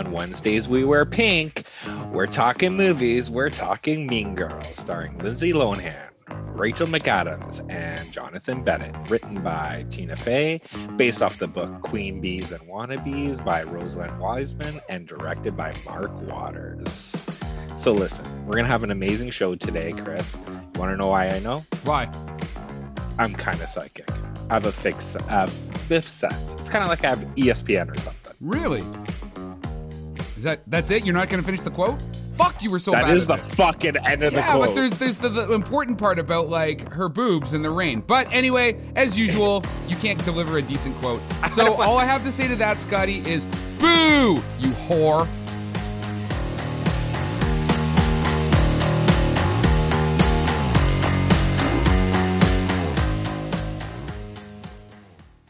On Wednesdays, we wear pink. We're talking movies. We're talking Mean Girls, starring Lindsay Lohan, Rachel McAdams, and Jonathan Bennett. Written by Tina Fey, based off the book Queen Bees and Wannabes by Rosalind Wiseman, and directed by Mark Waters. So listen, we're gonna have an amazing show today, Chris. You want to know why I know? Why? I'm kind of psychic. I have a fixed uh, fifth sense. It's kind of like I have ESPN or something. Really? Is that that's it? You're not going to finish the quote? Fuck, you were so That is the it. fucking end of the yeah, but there's there's the, the important part about like her boobs in the rain. But anyway, as usual, you can't deliver a decent quote. So all I have to say to that, Scotty, is boo, you whore.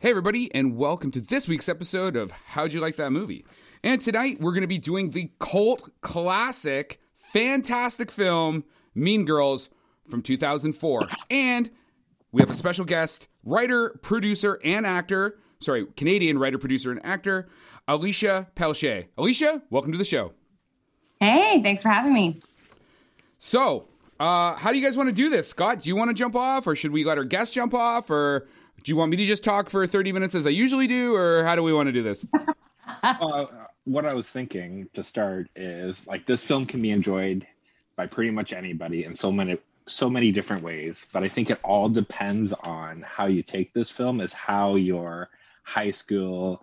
Hey, everybody, and welcome to this week's episode of How'd You Like That Movie? And tonight we're going to be doing the cult classic, fantastic film, Mean Girls from 2004. And we have a special guest, writer, producer, and actor, sorry, Canadian writer, producer, and actor, Alicia Pelche. Alicia, welcome to the show. Hey, thanks for having me. So, uh, how do you guys want to do this? Scott, do you want to jump off, or should we let our guest jump off, or do you want me to just talk for 30 minutes as I usually do, or how do we want to do this? uh, what I was thinking to start is like this film can be enjoyed by pretty much anybody in so many so many different ways, but I think it all depends on how you take this film is how your high school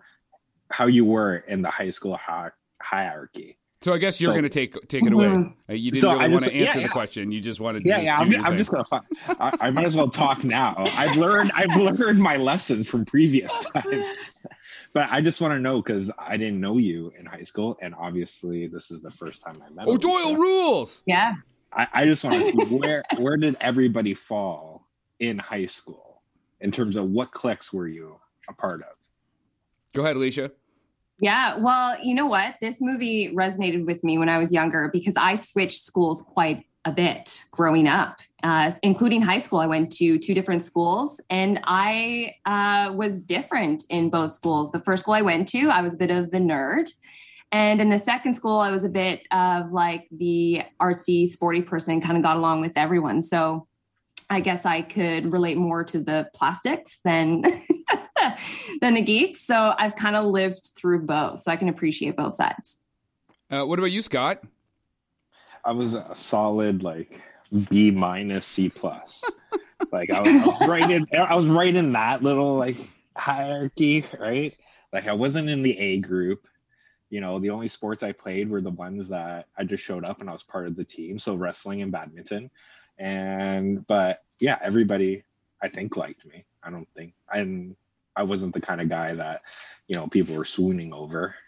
how you were in the high school hi- hierarchy. So I guess you're So- going to take take it away. Mhm. Uh, you didn't So really I want to just- yeah, answer the yeah. question. You just wanted to. Yeah, just yeah, do I'm, your I'm thing. just gonna. I, I might as well talk now. I've learned. I've learned my lessons from previous times. But I just want to know because I didn't know you in high school, and obviously this is the first time I met. Oh, Alicia. Doyle rules. Yeah. I, I just want to see where where did everybody fall in high school in terms of what cliques were you a part of? Go ahead, Alicia. Yeah. Well, you know what? This movie resonated with me when I was younger because I switched schools quite a bit growing up, uh, including high school. I went to two different schools and I uh, was different in both schools. The first school I went to, I was a bit of the nerd. And in the second school, I was a bit of like the artsy, sporty person, kind of got along with everyone. So I guess I could relate more to the plastics than than the geeks. So I've kind of lived through both, so I can appreciate both sides. Uh, what about you, Scott? I was a solid like B minus C plus. like I was, I was right in I was right in that little like hierarchy, right? Like I wasn't in the A group. You know, the only sports I played were the ones that I just showed up and I was part of the team. So wrestling and badminton. And but yeah, everybody I think liked me. I don't think and I wasn't the kind of guy that, you know, people were swooning over.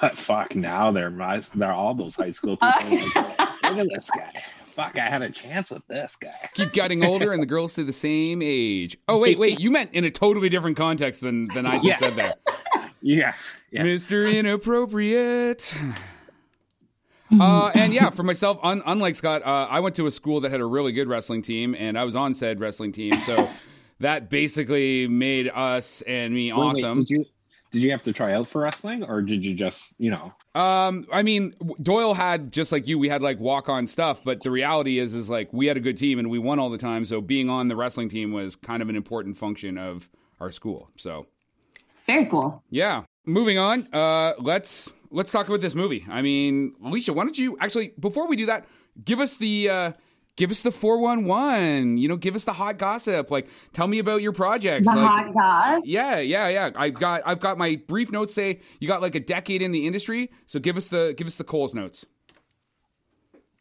But fuck now they're my they're all those high school people like, look at this guy. Fuck, I had a chance with this guy. Keep getting older, and the girls stay the same age. Oh wait, wait. You meant in a totally different context than than I just Yeah. said there, Yeah. Yeah. Mister Inappropriate. Uh, and yeah, for myself, un- unlike Scott, uh, I went to a school that had a really good wrestling team, and I was on said wrestling team. So that basically made us and me Wait, wait, awesome. did you did you have to try out for wrestling or did you just, you know, Um, I mean, Doyle had just like you, we had like walk on stuff, but the reality is, is like we had a good team and we won all the time. So being on the wrestling team was kind of an important function of our school. So Very cool. yeah, moving on. Uh, let's let's talk about this movie. I mean, Alicia, why don't you actually before we do that, give us the uh, give us the four one one. You know, give us the hot gossip. Like, tell me about your projects. The like, hot goss. yeah, yeah, yeah. I've got I've got my brief notes say you got like a decade in the industry. So give us the give us the Coles notes.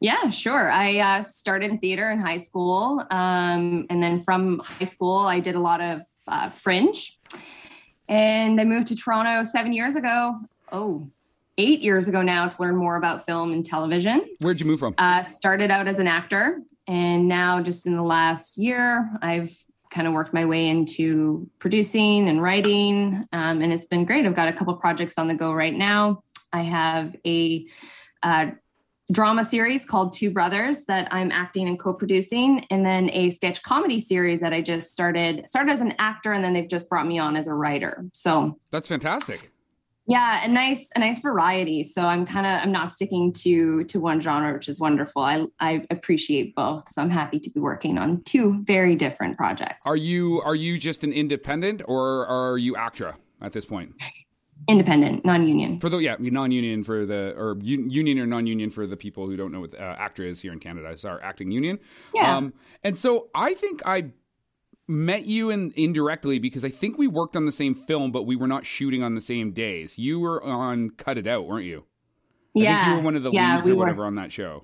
Yeah, sure. I uh, started in theater in high school. Um, and then from high school, I did a lot of uh, fringe. And I moved to Toronto seven years ago. Oh, eight years ago now to learn more about film and television. Where'd you move from? Uh, started out as an actor. And now, just in the last year, I've kind of worked my way into producing and writing. Um, and it's been great. I've got a couple projects on the go right now. I have a uh, drama series called Two Brothers that I'm acting and co-producing, and then a sketch comedy series that I just started started as an actor, and then they've just brought me on as a writer. So That's fantastic. Yeah, a nice a nice variety. So I'm kind of I'm not sticking to to one genre, which is wonderful. I I appreciate both. So I'm happy to be working on two very different projects. Are you are you just an independent or are you ACTRA at this point? Independent, non-union. For the yeah, non-union for the or un, union or non-union for the people who don't know what uh, ACTRA is here in Canada. It's our acting union. Yeah. Um, and so I think I met you in, indirectly because I think we worked on the same film, but we were not shooting on the same days. You were on Cut It Out, weren't you? I yeah, think you were one of the yeah, leads we or were. whatever on that show.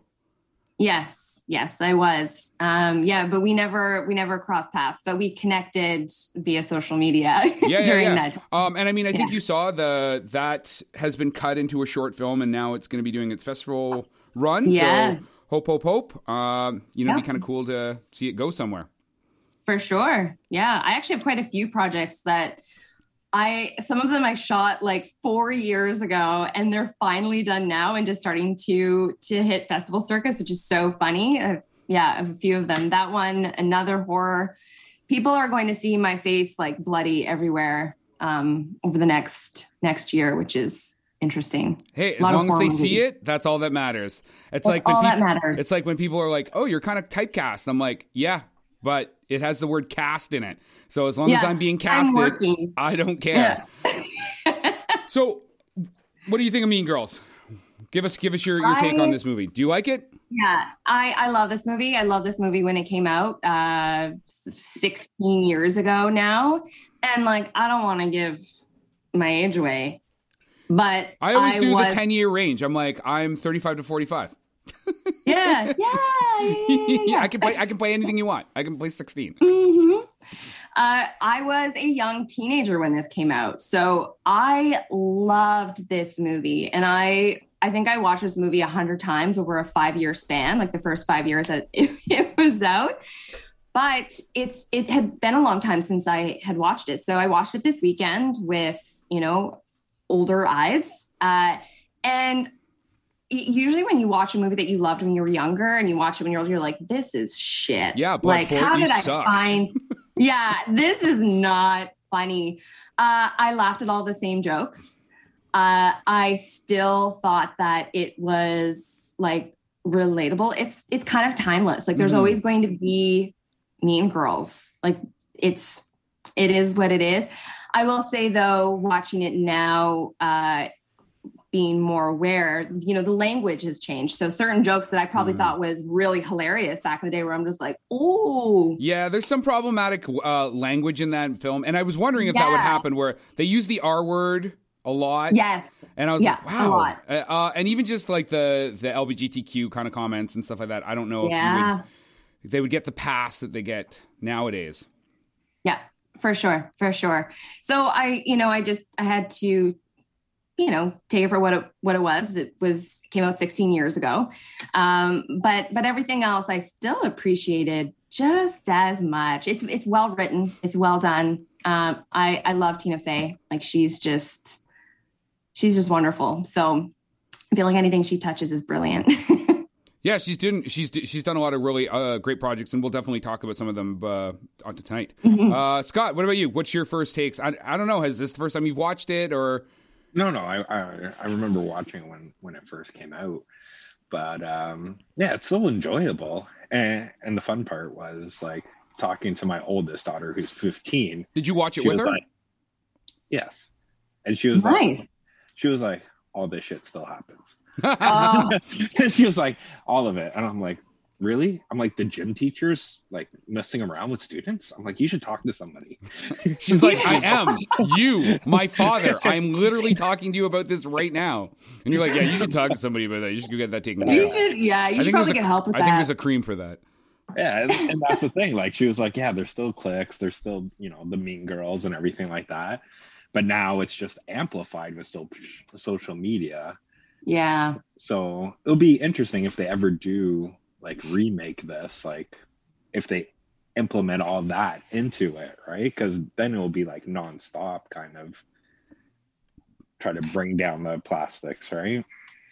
Yes, yes, I was. Um, yeah, but we never we never crossed paths, but we connected via social media Yeah, during yeah, yeah. that. Um, and I mean, I think you saw the that has been cut into a short film, and now it's going to be doing its festival run. Yes. So hope, hope, hope. Um, you know, it'd be kind of cool to see it go somewhere. For sure. Yeah. I actually have quite a few projects that I, some of them I shot like four years ago and they're finally done now and just starting to, to hit festival circuits, which is so funny. Uh, yeah. I have a few of them. That one, another horror. People are going to see my face like bloody everywhere um, over the next, next year, which is interesting. Hey, as long as they horror see it, that's all that matters. It's That's like all that matters. It's like when people are like, "Oh, you're kind of typecast." I'm like, "Yeah, but it has the word cast in it. So as long as I'm being I'm casted. I don't care." So, what do you think of Mean Girls? Give us give us your, your take I- on this movie. Do you like it? Yeah, I, I love this movie. I love this movie when it came out uh, 16 years ago now. And like, I don't want to give my age away, but I always do was, the 10 year range. I'm like, I'm 35 to 45. Yeah, yeah, yeah, yeah, yeah. I can play I can play anything you want. I can play 16. Mhm. Uh, I was a young teenager when this came out, so I loved this movie, and I I think I watched this movie a hundred times over a five year span, like the first five years that it, it was out. But it's it had been a long time since I had watched it, so I watched it this weekend with you know older eyes, uh, and usually when you watch a movie that you loved when you were younger and you watch it when you're older, you're like, this is shit. Yeah, like how did I suck. find? yeah, this is not funny. Uh, I laughed at all the same jokes. Uh, I still thought that it was like relatable. It's it's kind of timeless. Like there's Mhm. always going to be mean girls. Like it's it is what it is. I will say though, watching it now, uh, being more aware, you know, the language has changed. So certain jokes that I probably Mhm. thought was really hilarious back in the day, where I'm just like, oh, Yeah, there's some problematic uh, language in that film, and I was wondering if that would happen where they use the R word a lot. yes, and I was Yeah, like, wow. Uh, uh, and even just like the the LGBTQ kind of comments and stuff like that. I don't know if yeah, would, they would get the pass that they get nowadays. yeah, for sure, for sure. So I, you know, I just I had to, you know, take it for what it what it was. It was came out 16 years ago, um, but but everything else I still appreciated just as much. It's it's well written, it's well done. Um, I I love Tina Fey. Like she's just she's just wonderful. So I feel like anything she touches is brilliant. Yeah, she's doing she's she's done a lot of really uh, great projects, and we'll definitely talk about some of them uh, on to tonight. Mhm. Uh, Scott, what about you? What's your first takes? I, I don't know. Has this the first time you've watched it, or No, no, I, I I remember watching when when it first came out, but um, yeah, it's still enjoyable. And and the fun part was like talking to my oldest daughter, who's 15. did you watch it with her? like, "Yes," and she was like, she was like, "All this shit still happens." And she was like, "All of it," and I'm like. Really? I'm like the gym teachers like messing around with students. I'm like, you should talk to somebody. She's like, I am you, my father. I'm literally talking to you about this right now. And you're like, yeah, you should talk to somebody about that. You should go get that taken care you of. should, yeah, you should probably there's a- get help with I that. I think there's a cream for that. Yeah, and, and that's the thing. Like she was like, yeah, there's still clicks, there's still you know the mean girls and everything like that, but now it's just amplified with so, social media. yeah. So it'll be interesting if they ever do like remake this, like if they implement all that into it, right? Because then it will be like nonstop, kind of try to bring down the plastics, right?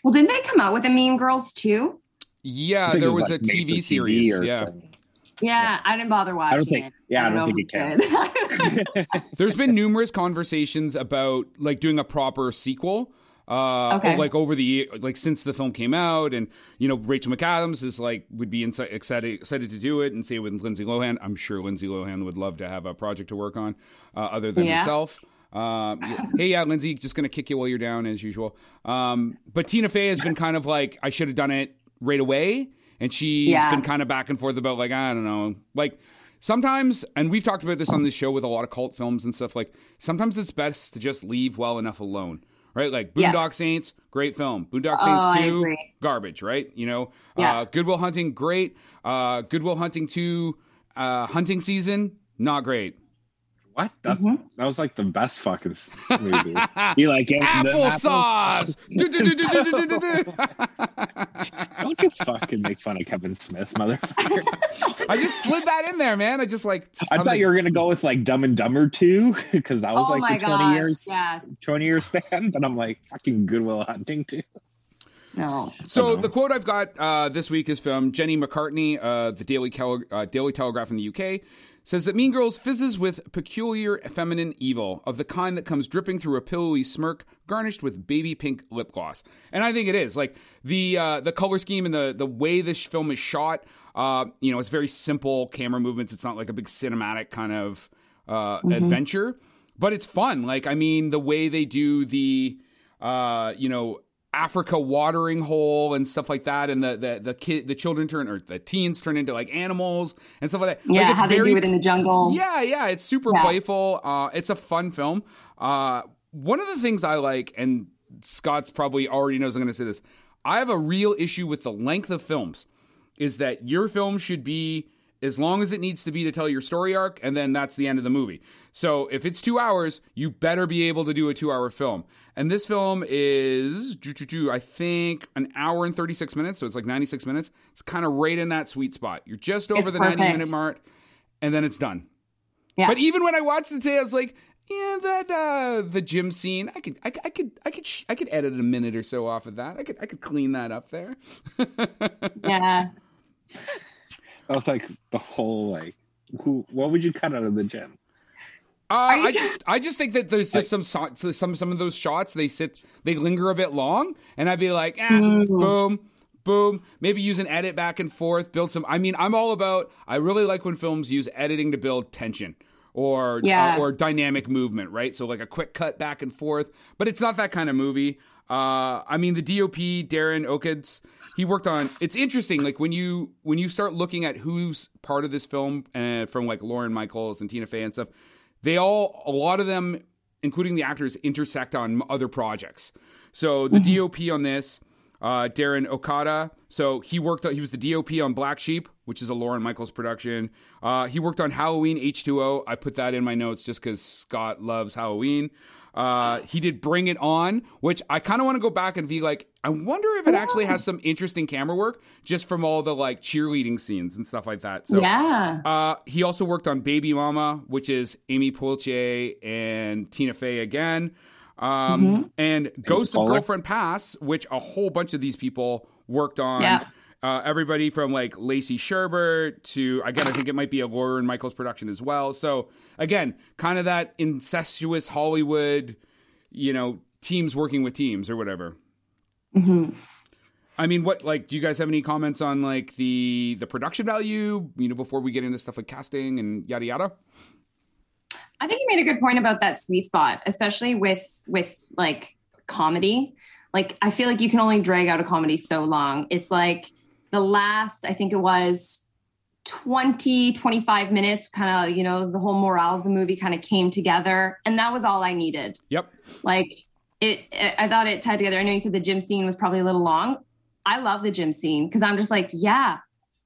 Well, didn't they come out with a Mean Girls too? Yeah, there was, like a made for TV series. or Yeah. something. Yeah, I didn't bother watching I don't think. it. Yeah, I don't, know think it can. There's been numerous conversations about like doing a proper sequel. Uh, Okay. like over the year, like since the film came out, and you know Rachel McAdams is like would be insi- excited excited to do it, and say with Lindsay Lohan, I'm sure Lindsay Lohan would love to have a project to work on, uh, other than Yeah. herself. Um, hey, yeah, Lindsay, just gonna kick you while you're down as usual. Um, but Tina Fey has been kind of like I should have done it right away, and she's Yeah. been kind of back and forth about like I don't know, like sometimes, and we've talked about this on this show with a lot of cult films and stuff. Like sometimes it's best to just leave well enough alone, right? Like Yeah. Boondock Saints, great film. Boondock Oh, Saints I Two, garbage, right? You know, Yeah. uh, Goodwill Hunting, great. Uh, Goodwill Hunting Two, uh, hunting season, not great. What? That, Mm-hmm. that was like the best fucking movie. he like gave him the Applesauce. Don't you fucking make fun of Kevin Smith, motherfucker. I just slid that in there, man. I just like. I thought you were gonna go with like Dumb and Dumber too, because that was oh like my the twenty gosh! years, Yeah, twenty year span. But I'm like fucking Goodwill Hunting too. no. So the quote I've got uh, this week is from Jenny McCartney, uh, the Daily, Cal- uh, Daily Telegraph in the UK. Says that Mean Girls fizzes with peculiar feminine evil of the kind that comes dripping through a pillowy smirk garnished with baby pink lip gloss, and I think it is like the uh, the color scheme and the the way this film is shot. Uh, you know, it's very simple camera movements. It's not like a big cinematic kind of uh, adventure, but it's fun. Like I mean, the way they do the uh, you know Africa watering hole and stuff like that, and the the the kid the children turn or the teens turn into like animals and stuff like that. Yeah, like, it's how they do it in the jungle. Yeah, yeah, it's super Yeah. playful. Uh, it's a fun film. Uh, one of the things I like, and Scott's probably already knows I'm going to say this. I have a real issue with the length of films. Is that your film should be as long as it needs to be to tell your story arc, and then that's the end of the movie. So if it's two hours, you better be able to do a two hour film. And this film is, I think, an hour and 36 minutes. So it's like 96 minutes. It's kind of right in that sweet spot. You're just over It's the 90 minute mark, and then it's done. Yeah. But even when I watched it today, I was like, yeah, that uh the gym scene, I could, I, could- I could, I could, sh- I could edit a minute or so off of that. I could, I could clean that up there. yeah. That was like the whole like who what would you cut out of the gym? Uh, I just, I just think that there's just some some some of those shots they sit they linger a bit long, and I'd be like, ah, Mm. boom, boom. Maybe use an edit back and forth, build some. I mean, I'm all about. I really like when films use editing to build tension or Yeah. uh, or dynamic movement, right? So like a quick cut back and forth, but it's not that kind of movie. Uh, I mean, the DOP Darren Okada, he worked on. It's interesting, like when you when you start looking at who's part of this film, uh, from like Lorne Michaels and Tina Fey and stuff, they all a lot of them, including the actors, intersect on other projects. So the DOP on this, uh, Darren Okada. So he worked. On, he was the DOP on Black Sheep, which is a Lorne Michaels production. Uh, he worked on Halloween H two O. I put that in my notes just because Scott loves Halloween. Uh, he did Bring It On, which I kind of want to go back and be like, I wonder if it actually has some interesting camera work just from all the like cheerleading scenes and stuff like that. So yeah. uh, he also worked on Baby Mama, which is Amy Poehler and Tina Fey again. Um, And Ghost of Girlfriend Past, which a whole bunch of these people worked on. Yeah. Uh, everybody from like Lacey Chabert to, again, I think it might be a Lorne Michaels production as well. So, again, kind of that incestuous Hollywood, you know, teams working with teams or whatever. hmm I mean, what like do you guys have any comments on like the the production value? You know, before we get into stuff like casting and yada yada. I think you made a good point about that sweet spot, especially with with like comedy. Like I feel like you can only drag out a comedy so long. It's like the last, I think it was 20, 25 minutes, kind of, you know, the whole morale of the movie kind of came together. And that was all I needed. Yep. Like it, I thought it tied together. I know you said the gym scene was probably a little long. I love the gym scene because I'm just like, yeah,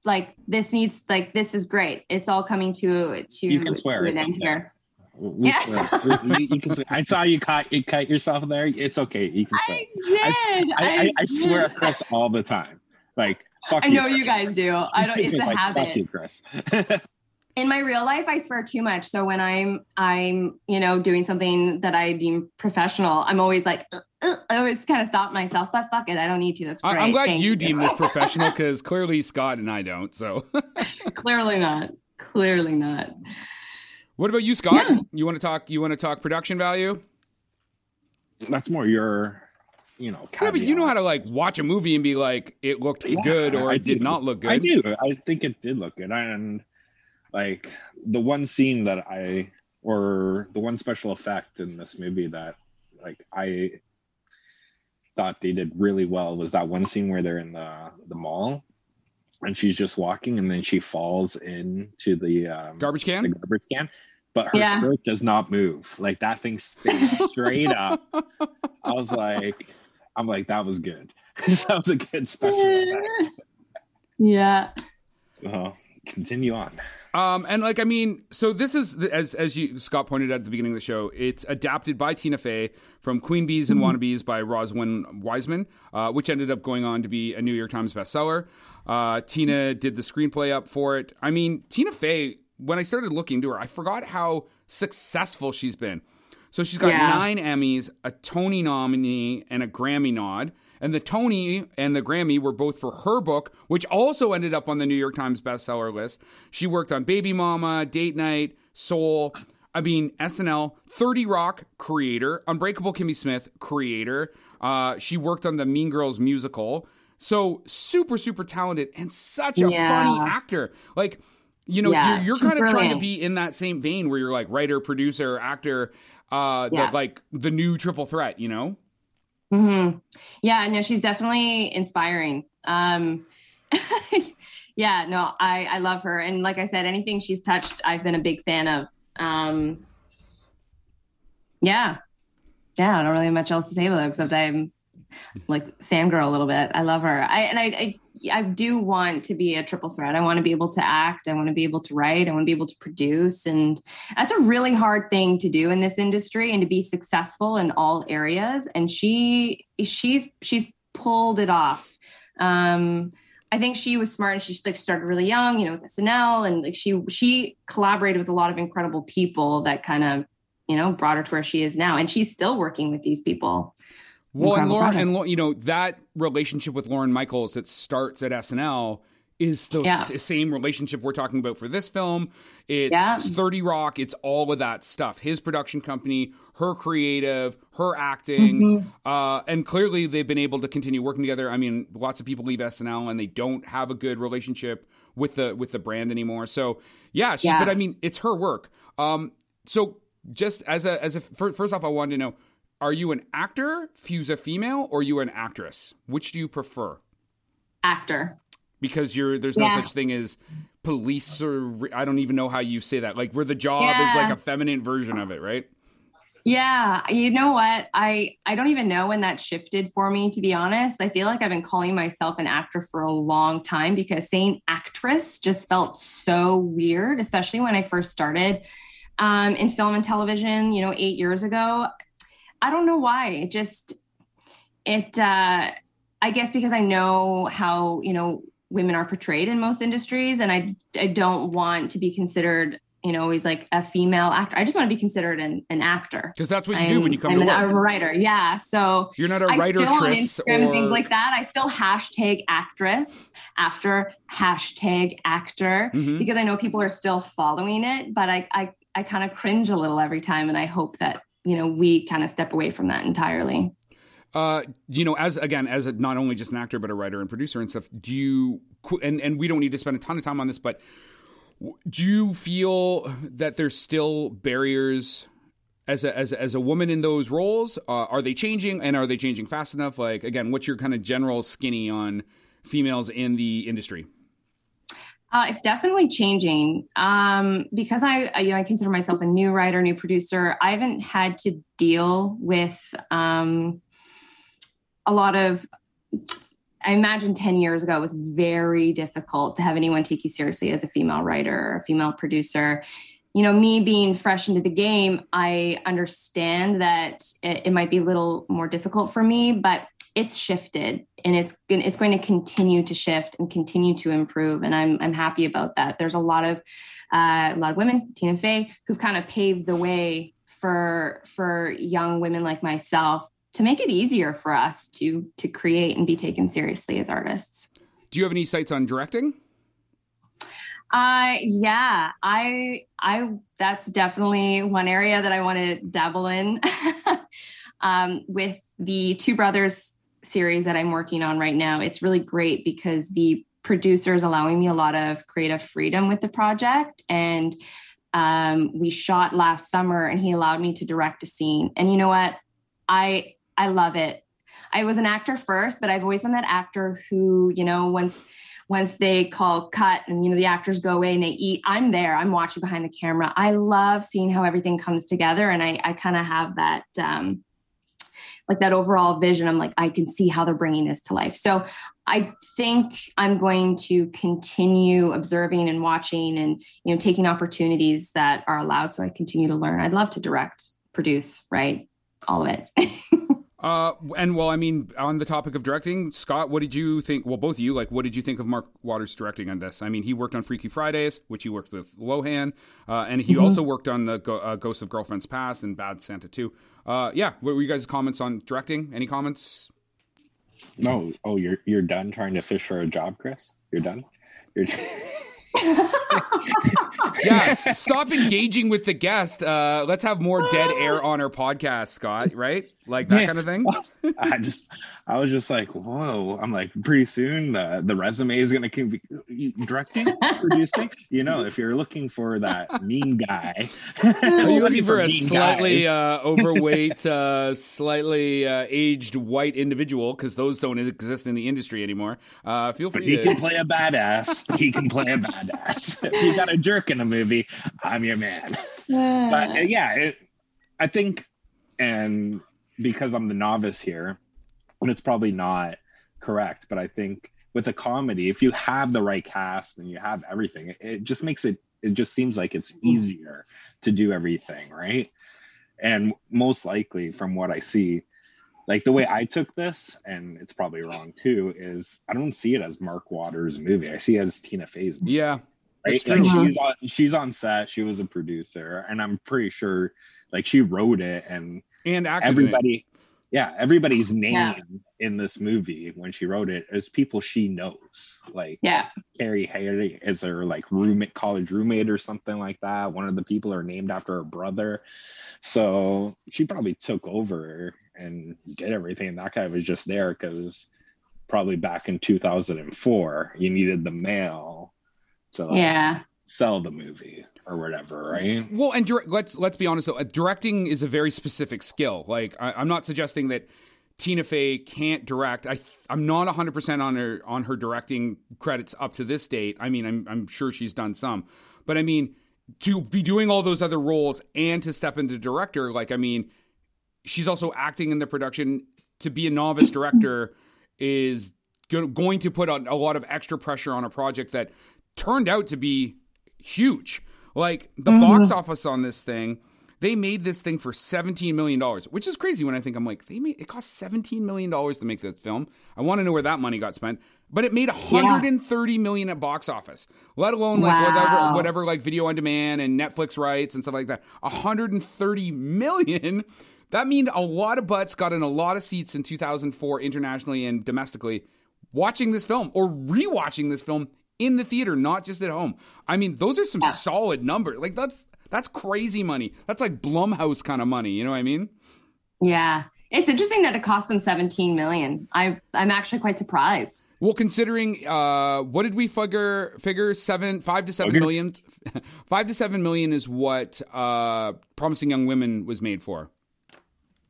like this needs, like this is great. It's all coming to to, You can swear to an end okay. here. We Yeah. swear. We- you- you can swear. I saw you cut you cut yourself there. It's okay. You can swear. I did. I, I, I swear at did. Chris all the time. Like fuck I know you, you guys do. I don't. It's Just a like, habit. Fuck you, Chris. in my real life i swear too much so when i'm i'm you know doing something that i deem professional i'm always like "Uh, I always kind of stop myself, but fuck it, I don't need to. That's great. I- I'm glad Thank you, deem this professional because clearly Scott and I don't. So, Clearly not. Clearly not. what about you, Scott? Yeah. You want to talk? You want to talk production value? That's more your, you know. Yeah, but you know how to like watch a movie and be like, it looked Yeah, good or I it did do. not look good. I do. I think it did look good. And like the one scene that I or the one special effect in this movie that like I thought they did really well was that one scene where they're in the the mall and she's just walking and then she falls into the um, Garbage the can. garbage can. But her Yeah. skirt does not move. Like that thing stays straight up. I was like, I'm like, that was good. that was a good special effect. yeah. Uh, continue on. Um, and like I mean, so this is as as you Scott pointed out at the beginning of the show. It's adapted by Tina Fey from Queen Bees and Wannabes by Rosalind Wiseman, uh, which ended up going on to be a New York Times bestseller. Uh, Tina did the screenplay up for it. I mean, Tina Fey. When I started looking to her, I forgot how successful she's been. So she's got Yeah. nine Emmys, a Tony nominee, and a Grammy nod. And the Tony and the Grammy were both for her book, which also ended up on the New York Times bestseller list. She worked on Baby Mama, Date Night, Soul. I mean, SNL, 30 Rock creator, Unbreakable Kimmy Schmidt creator. Uh, she worked on the Mean Girls musical. So super, super talented and such a Yeah. funny actor. Like, you know, Yeah, you're, you're kind of trying to be in that same vein where you're like writer, producer, actor, uh, Yeah. that like the new triple threat, you know? hmm Yeah, no, she's definitely inspiring. Um, yeah, no, I I love her, and like I said, anything she's touched, I've been a big fan of. Um, yeah, yeah, I don't really have much else to say about it except I'm like fangirl a little bit. I love her. I and I, I I do want to be a triple threat. I want to be able to act. I want to be able to write. I want to be able to produce, and that's a really hard thing to do in this industry and to be successful in all areas. And she she's she's pulled it off. Um, I think she was smart and she like started really young, you know, with SNL and like she she collaborated with a lot of incredible people that kind of you know brought her to where she is now, and she's still working with these people. Well, and Lorne, and projects. You know that relationship with Lorne Michaels that starts at SNL is the Yeah. s- same relationship we're talking about for this film. It's Yeah. 30 Rock. It's all of that stuff. His production company, her creative, her acting, Mm-hmm. uh, and clearly they've been able to continue working together. I mean, lots of people leave SNL and they don't have a good relationship with the with the brand anymore. So yeah, she, Yeah. but I mean, it's her work. Um, so just as a as a first off, I wanted to know: Are you an actor, fuse a female, or you an actress? Which do you prefer? Actor. Because you're there's no Yeah. such thing as police or I don't even know how you say that. Like where the job is like a feminine version of it, right? Yeah, you know what? I I don't even know when that shifted for me to be honest. I feel like I've been calling myself an actor for a long time because saying actress just felt so weird, especially when I first started um, in film and television, you know, 8 years ago. I don't know why. It just it uh I guess because I know how, you know, women are portrayed in most industries and I I don't want to be considered you know, always like a female actor. I just want to be considered an, an actor. Because that's what you I'm, do when you come I'm to an, work. I'm a writer. Yeah. So You're not a I writer, still on Instagram and or things like that. I still hashtag actress after hashtag actor Mhm. because I know people are still following it, but I I, I kind of cringe a little every time, and I hope that you know we kind of step away from that entirely. uh, you know, as again, as a, not only just an actor but a writer and producer and stuff. Do you and and we don't need to spend a ton of time on this, but do you feel that there's still barriers as a as a, as a woman in those roles? Uh, are they changing, and are they changing fast enough? Like again, what's your kind of general skinny on females in the industry? Uh, it's definitely changing um, because I, you know, I consider myself a new writer, new producer. I haven't had to deal with um, a lot of. I imagine ten years ago it was very difficult to have anyone take you seriously as a female writer or a female producer. You know, me being fresh into the game, I understand that it, it might be a little more difficult for me, but it's shifted and it's it's going to continue to shift and continue to improve and I'm I'm happy about that. There's a lot of uh, a lot of women, Tina Fey, who've kind of paved the way for for young women like myself to make it easier for us to to create and be taken seriously as artists. Do you have any sights on directing? Uh yeah, I I that's definitely one area that I want to dabble in. um, with the Two Brothers series that I'm working on right now, it's really great because the producer is allowing me a lot of creative freedom with the project. And um, we shot last summer and he allowed me to direct a scene. And you know what? I i love it. I was an actor first but i've always been that actor who you know once once they call cut and you know the actors go away and they eat i'm there. I'm watching behind the camera. I love seeing how everything comes together and i, I kind of have that um, like that overall vision i'm like i can see how they're bringing this to life. So i think i'm going to continue observing and watching and you know taking opportunities that are allowed so i continue to learn. I'd love to direct produce right all of it Uh, and well, I mean, on the topic of directing, Scott, what did you think? Well, both of you, like, what did you think of Mark Waters directing on this? I mean, he worked on Freaky Fridays, which he worked with Lohan, uh, and he mm-hmm. also worked on the Go- uh, Ghosts of Girlfriends Past and Bad Santa too. Uh, yeah, what were you guys' comments on directing? Any comments? No. Oh, you're you're done trying to fish for a job, Chris. You're done. You're. yes. Stop engaging with the guest. Uh, let's have more dead air on our podcast, Scott. Right? Like that yeah. kind of thing. I just, I was just like, whoa. I'm like, pretty soon the the resume is going to be directing, producing. You know, if you're looking for that mean guy, are you looking for, for a slightly uh, overweight, uh, slightly uh, aged white individual? Because those don't exist in the industry anymore. Uh, feel free. But he to... can play a badass. He can play a badass. if you got a jerk in a movie, I'm your man. Yeah. But uh, yeah, it, I think, and because I'm the novice here, and it's probably not correct, but I think with a comedy, if you have the right cast and you have everything, it, it just makes it it just seems like it's mm-hmm. easier to do everything, right? And most likely from what I see, like the way I took this, and it's probably wrong too, is I don't see it as Mark Waters' movie. I see it as Tina Fey's movie. Yeah. Right? Like she's on she's on set, she was a producer, and I'm pretty sure like she wrote it and and everybody yeah everybody's name yeah. in this movie when she wrote it is people she knows like yeah. Carrie harry is her like roommate college roommate or something like that. One of the people are named after her brother. So she probably took over and did everything. That guy was just there because probably back in 2004 you needed the male to yeah. sell the movie or whatever, right? Well, and let's let's be honest though, uh, directing is a very specific skill. Like I, am not suggesting that Tina Fey can't direct. I I'm not 100 percent on her on her directing credits up to this date. I mean, I'm I'm sure she's done some, but I mean to be doing all those other roles and to step into director, like I mean, she's also acting in the production. To be a novice director is going to put a lot of extra pressure on a project that turned out to be huge. Like the mm-hmm. box office on this thing, they made this thing for $17 million, which is crazy when I think I'm like, they made it cost $17 million to make this film. I want to know where that money got spent. But it made 130 yeah. million at box office, let alone like wow. whatever, whatever like video on demand and Netflix rights and stuff like that. 130 million. That means a lot of butts got in a lot of seats in 2004 internationally and domestically watching this film or rewatching this film in the theater, not just at home. I mean, those are some yeah. solid numbers. Like that's that's crazy money. That's like Blumhouse kind of money. You know what I mean? Yeah. It's interesting that it cost them 17 million. I I'm actually quite surprised. Well, considering uh, what did we figure? Figure seven, five to seven million. five to seven million is what uh, Promising Young Women was made for.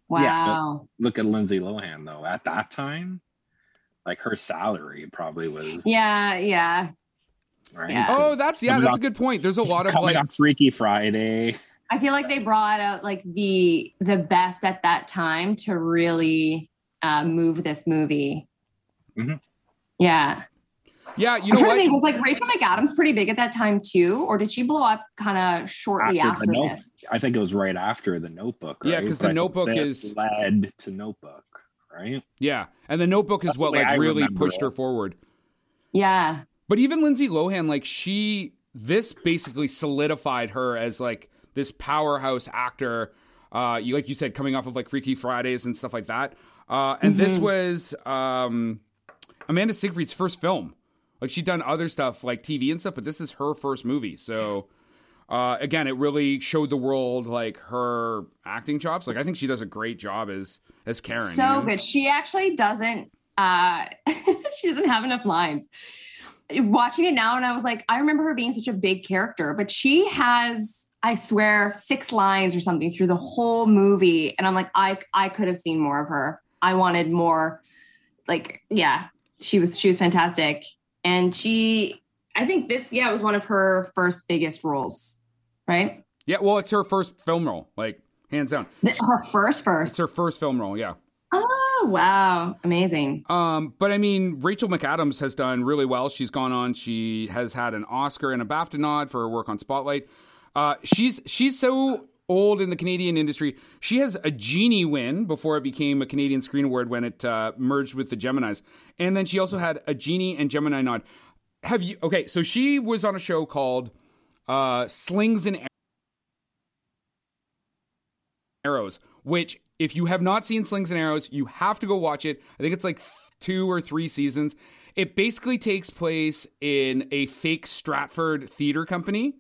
Wow. Yeah, look at Lindsay Lohan though. At that time, like her salary probably was. Yeah, yeah. Right. Yeah. Oh, that's yeah, that's a good point. There's a lot of like Freaky Friday. I feel like they brought out like the the best at that time to really uh, move this movie. Mm-hmm. Yeah. Yeah, you I'm know trying what? to think, was like Rachel McAdams pretty big at that time too, or did she blow up kind of shortly after, after this? I think it was right after the Notebook. Right? Yeah, because the Notebook is led to Notebook right? Yeah, and the Notebook is That's what like really pushed it. her forward. Yeah, but even Lindsay Lohan, like she, this basically solidified her as like this powerhouse actor. Uh, you like you said, coming off of like Freaky Fridays and stuff like that. Uh, and this was um, Amanda Seyfried's first film. Like she'd done other stuff like TV and stuff, but this is her first movie. So uh, again, it really showed the world like her acting chops. Like I think she does a great job as as Karen. So you know? good. She actually doesn't. Uh, she doesn't have enough lines. Watching it now, and I was like, I remember her being such a big character, but she has, I swear, six lines or something through the whole movie, and I'm like, I I could have seen more of her. I wanted more. Like, yeah, she was she was fantastic, and she. I think this, yeah, was one of her first biggest roles, right? Yeah, well, it's her first film role, like hands down. Her first, first. It's her first film role, yeah. Oh wow, amazing. Um, but I mean, Rachel McAdams has done really well. She's gone on. She has had an Oscar and a BAFTA nod for her work on Spotlight. Uh, she's she's so old in the Canadian industry. She has a Genie win before it became a Canadian Screen Award when it uh, merged with the Gemini's, and then she also had a Genie and Gemini nod. Have you? Okay, so she was on a show called uh, Slings and Arrows, which if you have not seen Slings and Arrows, you have to go watch it. I think it's like two or three seasons. It basically takes place in a fake Stratford theater company.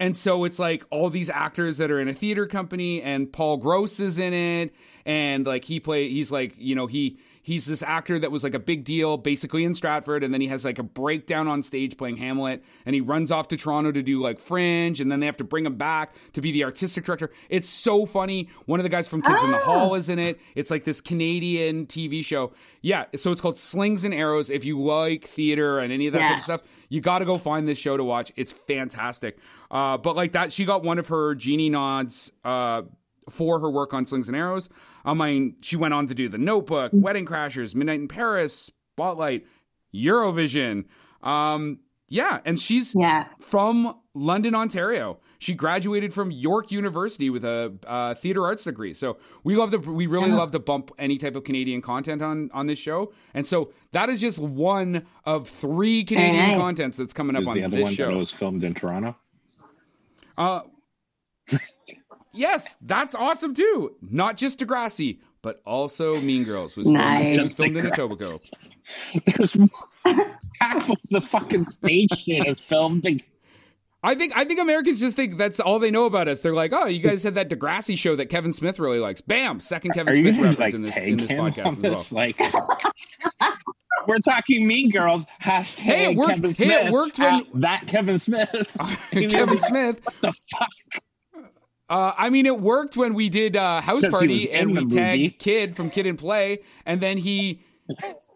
And so it's like all these actors that are in a theater company and Paul Gross is in it and like he play he's like, you know, he he's this actor that was like a big deal basically in Stratford and then he has like a breakdown on stage playing Hamlet and he runs off to Toronto to do like Fringe and then they have to bring him back to be the artistic director. It's so funny. One of the guys from Kids in the Hall is in it. It's like this Canadian TV show. Yeah, so it's called Slings and Arrows. If you like theater and any of that type of stuff, you got to go find this show to watch. It's fantastic. Uh, but like that, she got one of her genie nods uh, for her work on Slings and Arrows. I mean, she went on to do The Notebook, Wedding Crashers, Midnight in Paris, Spotlight, Eurovision. Um, yeah, and she's Yeah. from London, Ontario. She graduated from York University with a uh, theater arts degree. So we love to we really Yeah. love to bump any type of Canadian content on on this show. And so that is just one of three Canadian nice. contents that's coming up Is on the other this one that was filmed in Toronto? Uh, yes, that's awesome too. Not just Degrassi, but also Mean Girls was filmed, Nice. was Just filmed in Degrassi. Etobicoke. There's half of the fucking station is filmed in I think I think Americans just think that's all they know about us. They're like, oh, you guys had that Degrassi show that Kevin Smith really likes. Bam, second Kevin Are Smith reference like in this in this podcast on as well. Like, we're talking Mean Girls. Hashtag Hey, it worked- Kevin hey, it Smith. worked when- that Kevin Smith. Kevin Smith. What the fuck? Uh, I mean, it worked when we did uh, House 'Cause he was Party and we tagged movie. Kid from Kid and Play, and then he,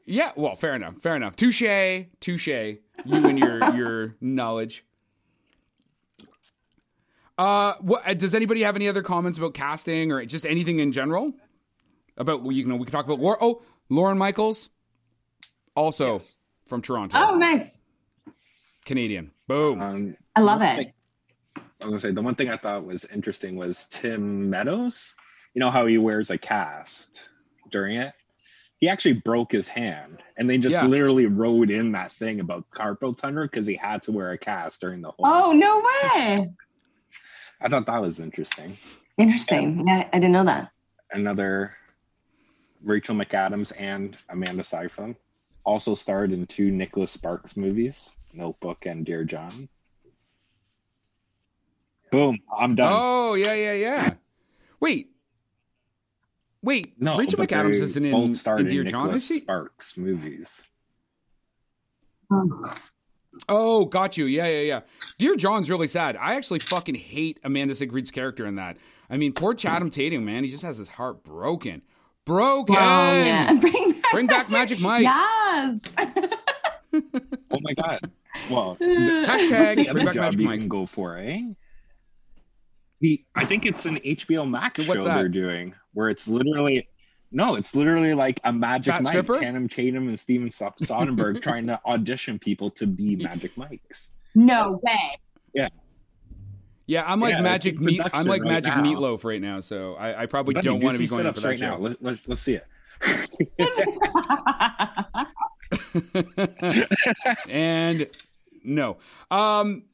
yeah, well, fair enough, fair enough. Touche, touche. You and your your knowledge. Uh, what uh, does anybody have any other comments about casting or just anything in general? About well, you know, we can talk about Laura. Oh, Lorne Michaels, also Yes. from Toronto, Oh, nice. Canadian. Boom. Um, I love one it. Thing- I was gonna say the one thing I thought was interesting was Tim Meadows. You know how he wears a cast during it. He actually broke his hand, and they just Yeah. literally wrote in that thing about carpal tunnel because he had to wear a cast during the whole. Oh, no way. I thought that was interesting. Interesting. Yeah, I didn't know that. Another Rachel McAdams and Amanda Seyfried also starred in two Nicholas Sparks movies, Notebook and Dear John. Boom! I'm done. Oh yeah, yeah, yeah. Wait, wait. No, Rachel but McAdams isn't in, in Dear in John, is she? Sparks movies. Oh, got you. Yeah, yeah, yeah. Dear John's really sad. I actually fucking hate Amanda Seyfried's character in that. I mean, poor Channing Tatum, man. He just has his heart broken. Broken. Oh, yeah. Bring back, Bring back Magic Mike. Yes. Oh my god! Well, Hashtag the bring back job Magic you Mike. can go for, it, eh? The I think it's an HBO Max What's show that? they're doing where it's literally no, it's literally like a Magic Fat Mike, stripper? Channing Tatum and Steven So- Soderbergh trying to audition people to be Magic Mikes. no way. Yeah, Yeah, I'm like Yeah, Magic Meat. I'm like right Magic now. Meatloaf right now, so I, I probably Buddy, don't do want to be going in for that right show. now. Let, let, let's see it. and no. Um,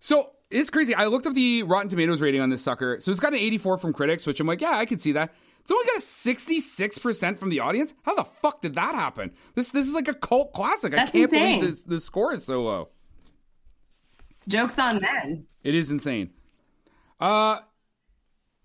so it's crazy. I looked up the Rotten Tomatoes rating on this sucker. So it's got an 84 from critics, which I'm like, yeah, I can see that. It's only got a 66% from the audience. How the fuck did that happen? This this is like a cult classic. That's I can't insane. believe this the score is so low. Jokes on them. It is insane. Uh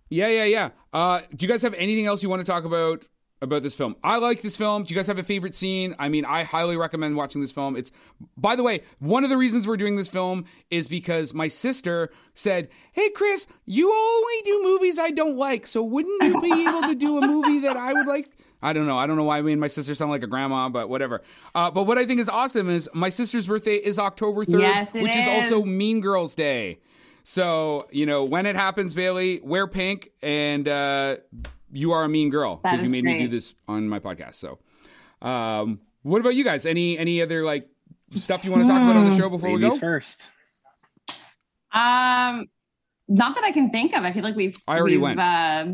yeah, yeah, yeah. Uh do you guys have anything else you want to talk about about this film? I like this film. Do you guys have a favorite scene? I mean, I highly recommend watching this film. It's by the way, one of the reasons we're doing this film is because my sister said, "Hey Chris, you only do movies I don't like. So wouldn't you be able to do a movie that I would like?" I don't know. I don't know why me and my sister sound like a grandma, but whatever. Uh, but what I think is awesome is my sister's birthday is October 3rd, Yes, which is is. also Mean Girls Day. So, you know, when it happens, Bailey, wear pink and uh, you are a mean girl because you is made me do this on my podcast. So, um, what about you guys? Any any other like stuff you want to talk about on the show before we go? first. Um, not that I can think of. I feel like we've I already we've went. Uh,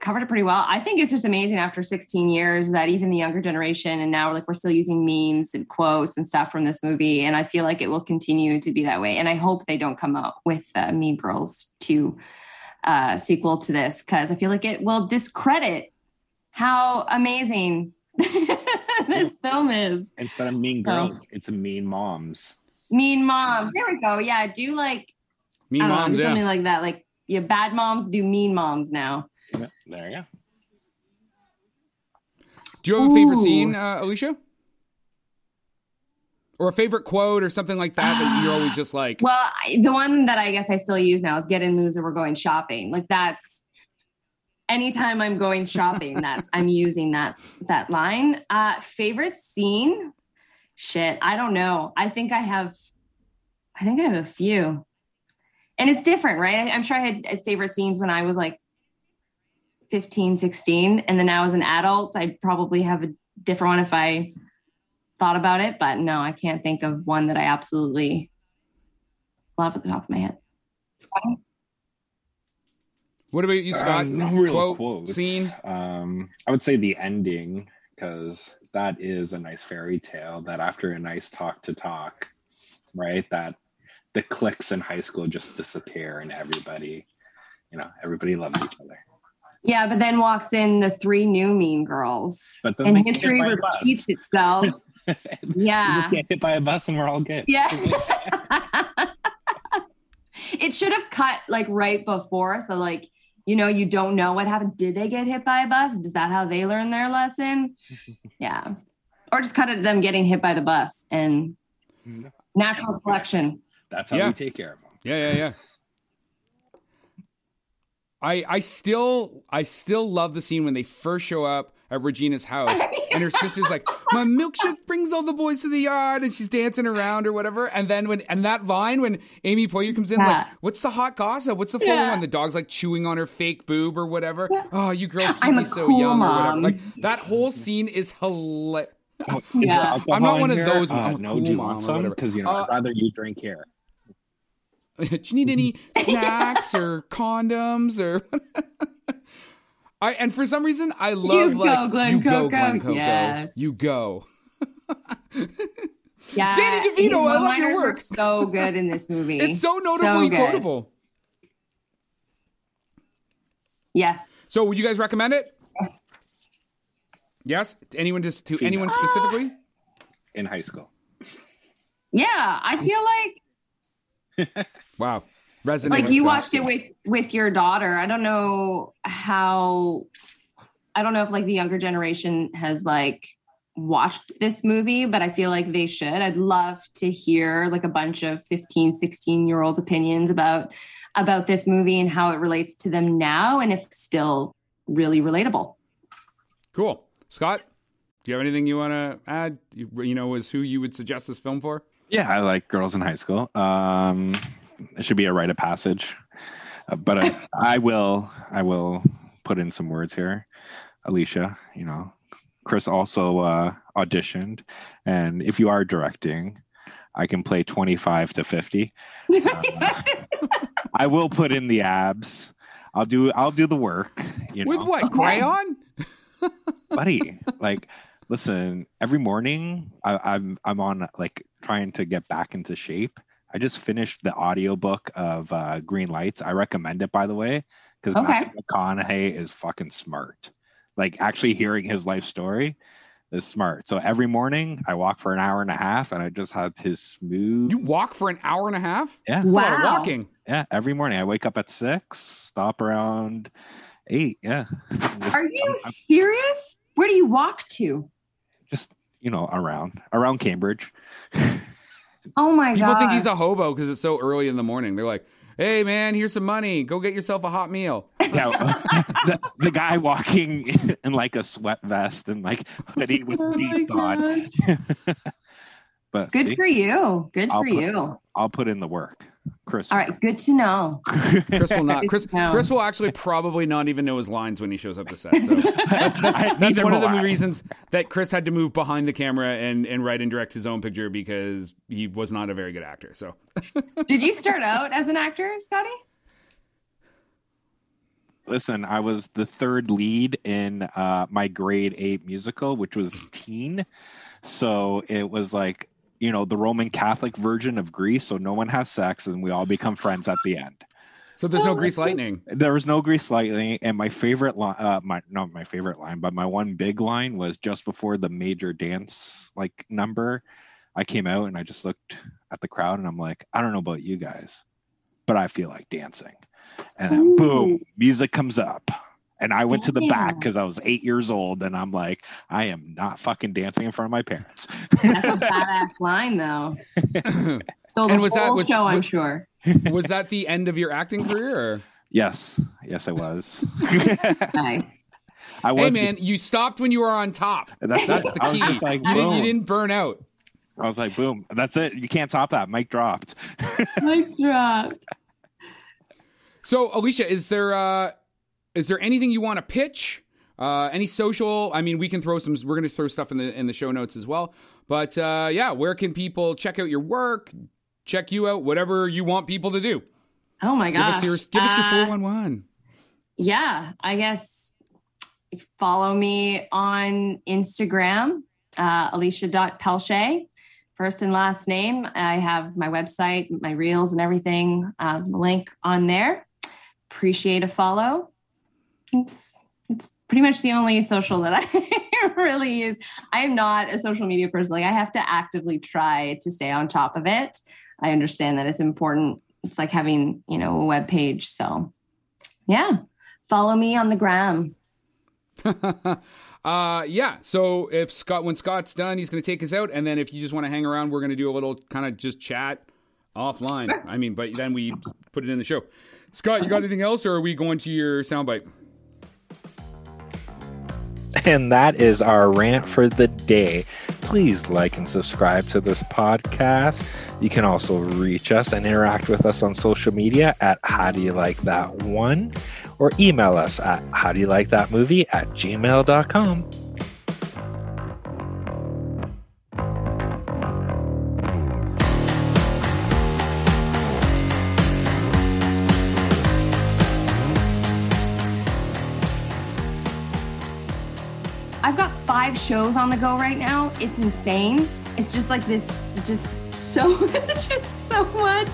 covered it pretty well. I think it's just amazing after 16 years that even the younger generation and now like we're still using memes and quotes and stuff from this movie, and I feel like it will continue to be that way. And I hope they don't come out with uh, Mean Girls 2 uh, sequel to this because I feel like it will discredit how amazing this film is. Instead of mean girls, it's a mean moms. Mean moms. There we go. Yeah, do like Mean moms, know, do yeah. something like that. Like yeah, bad moms do mean moms now. Yeah, There you go. Do you have a favorite Ooh. scene, uh, Alicia? Or a favorite quote or something like that that you're always just like, Well, I, the one that I guess I still use now is "Get in, loser, we're going shopping." Like that's anytime I'm going shopping, that's I'm using that that line. Uh, favorite scene? Shit, I don't know. I think I have. I think I have a few, and it's different, right? I, I'm sure I had uh, favorite scenes when I was like 15, 16, and then now as an adult, I'd probably have a different one if I thought about it. But no, I can't think of one that I absolutely love at the top of my head. what about you, Scott? Um, no real Quote, quotes. scene? Um, I would say the ending because that is a nice fairy tale. That after a nice talk to talk, right? That the cliques in high school just disappear and everybody, you know, everybody loves each other. Yeah, but then walks in the three new mean girls. But and history hit by a bus. repeats itself. You yeah. just get hit by a bus and we're all good. Yeah. it should have cut like right before. So like, you know, you don't know what happened. Did they get hit by a bus? Is that how they learned their lesson? Yeah. Or just cut it them getting hit by the bus and natural selection. That's how Yeah. we take care of them. Yeah, yeah, yeah. I I still I still love the scene when they first show up at Regina's house and her sister's like, My milkshake brings all the boys to the yard and she's dancing around or whatever. And then when and that line when Amy Poehler comes in, like, what's the hot gossip? What's the full Yeah. one? The dog's like chewing on her fake boob or whatever. Oh, you girls keep I'm me a so cool young or whatever. Like that whole scene is hilarious. Oh, Yeah. I'm not in one of those- Uh, I'm no, cool do you mom want or some? Because you know, Uh, I'd rather you drink here. Do you need any snacks or condoms or? I and for some reason I love You go, like Glen you go Coco. Coco. Yes. You go. Yeah. Danny DeVito, I love your work. So good in this movie. It's so notably good. quotable. Yes. So would you guys recommend it? Yes. To anyone just to Female. anyone specifically? in high school. Yeah. I feel like Wow. Resonates. like you watched it with with your daughter i don't know how i don't know if like the younger generation has like watched this movie but i feel like they should i'd love to hear like a bunch of 15 16 year olds opinions about about this movie and how it relates to them now and if still really relatable Cool. Scott, do you have anything you want to add? You, you know, is who you would suggest this film for? Yeah, I like girls in high school. Um, it should be a rite of passage, uh, but I, I will, I will put in some words here. Alicia, you know, Chris also uh, auditioned, and if you are directing, I can play twenty-five to fifty. I will put in the abs. I'll do, I'll do the work. You know, With what? Crayon? buddy like listen every morning I, i'm i'm on like trying to get back into shape I just finished the audiobook of uh, Green Lights. I recommend it, by the way, because Okay. Matthew McConaughey is fucking smart. Like actually hearing his life story is smart. So every morning I walk for an hour and a half, and I just have his smooth. You walk for an hour and a half? yeah, That's a lot of Wow. walking. yeah. Every morning I wake up at six, stop around eight. Yeah. Just- Are you I'm- I'm serious? Where do you walk to? just you know around around Cambridge. Oh my god! People think he's a hobo because it's so early in the morning. They're like, hey, man, here's some money. Go get yourself a hot meal. yeah, the, the guy walking in like a sweat vest and like hoodie with Oh deep thought. but Good see, for you. Good I'll for put- you. I'll put in the work, Chris. All right. Good to know. Chris will not. Chris, No. Chris will actually probably not even know his lines when he shows up to set. So that's, that's, that's one of the I. reasons that Chris had to move behind the camera and, and write and direct his own picture because he was not a very good actor. So Did you start out as an actor, Scotty? Listen, I was the third lead in uh, my grade eight musical, which was Teen. So it was like you know the Roman Catholic version of Grease. So no one has sex, and we all become friends at the end. so there's no grease lightning. There was no grease lightning, and my favorite line, uh, my not my favorite line, but my one big line was just before the major dance like number. I came out and I just looked at the crowd and I'm like, I don't know about you guys, but I feel like dancing. And then Ooh. boom, music comes up. And I went to the back because I was eight years old, and I'm like, I am not fucking dancing in front of my parents. That's a badass line, though. So the And was that- whole was- show, I'm sure. was that the end of your acting career? Or? yes, yes, it was. Nice. I Hey was. man, you stopped when you were on top. that's, That's the key. like, you, didn't, you didn't burn out. I was like, boom. That's it. You can't top that. Mic dropped. Mic dropped. So, Alicia, is there uh, is there anything you want to pitch? Uh, any social? I mean, we can throw some. We're going to throw stuff in the in the show notes as well. But uh, yeah, where can people check out your work? Check you out. Whatever you want people to do. Oh my Give gosh. us your give us your Uh, four one one. yeah, I guess follow me on Instagram, uh, alicia.pelche, first and last name. I have my website, my reels, and everything, uh, link on there. Appreciate a follow. It's, it's pretty much the only social that I really use. I am not a social media person. Like, I have to actively try to stay on top of it. I understand that it's important. It's like having, you know, a web page. So, yeah follow me on the gram. uh, yeah. So if Scott, when Scott's done, he's going to take us out, and then if you just want to hang around, we're going to do a little kind of just chat offline. I mean, but then we put it in the show. Scott, you got anything else, or are we going to your soundbite? And that is our rant for the day. Please like and subscribe to this podcast. You can also reach us and interact with us on social media at How Do You Like That One or email us at How Do You Like That Movie at gmail.com. shows on the go right now. It's insane. It's just like this, just so, just so much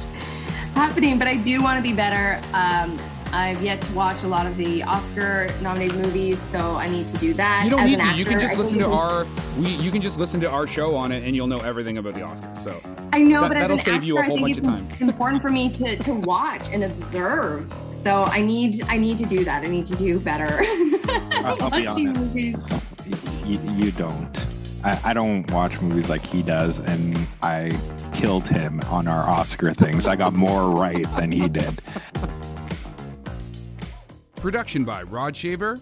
happening. But I do want to be better. Um, I've yet to watch a lot of the Oscar nominated movies, so I need to do that. You don't As need an to. You can just I listen to our we. You can just listen to our show on it, and you'll know everything about the Oscars. So I know, That- but as that'll an save actor, you a I whole bunch it's of time. It's important for me to to watch and observe. So I need I need to do that. I need to do better. I'll be honest. movies. You, you don't. I, I don't watch movies like he does, and I killed him on our Oscar things. I got more right than he did. production by Rod Shaver,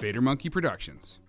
Vader Monkey Productions.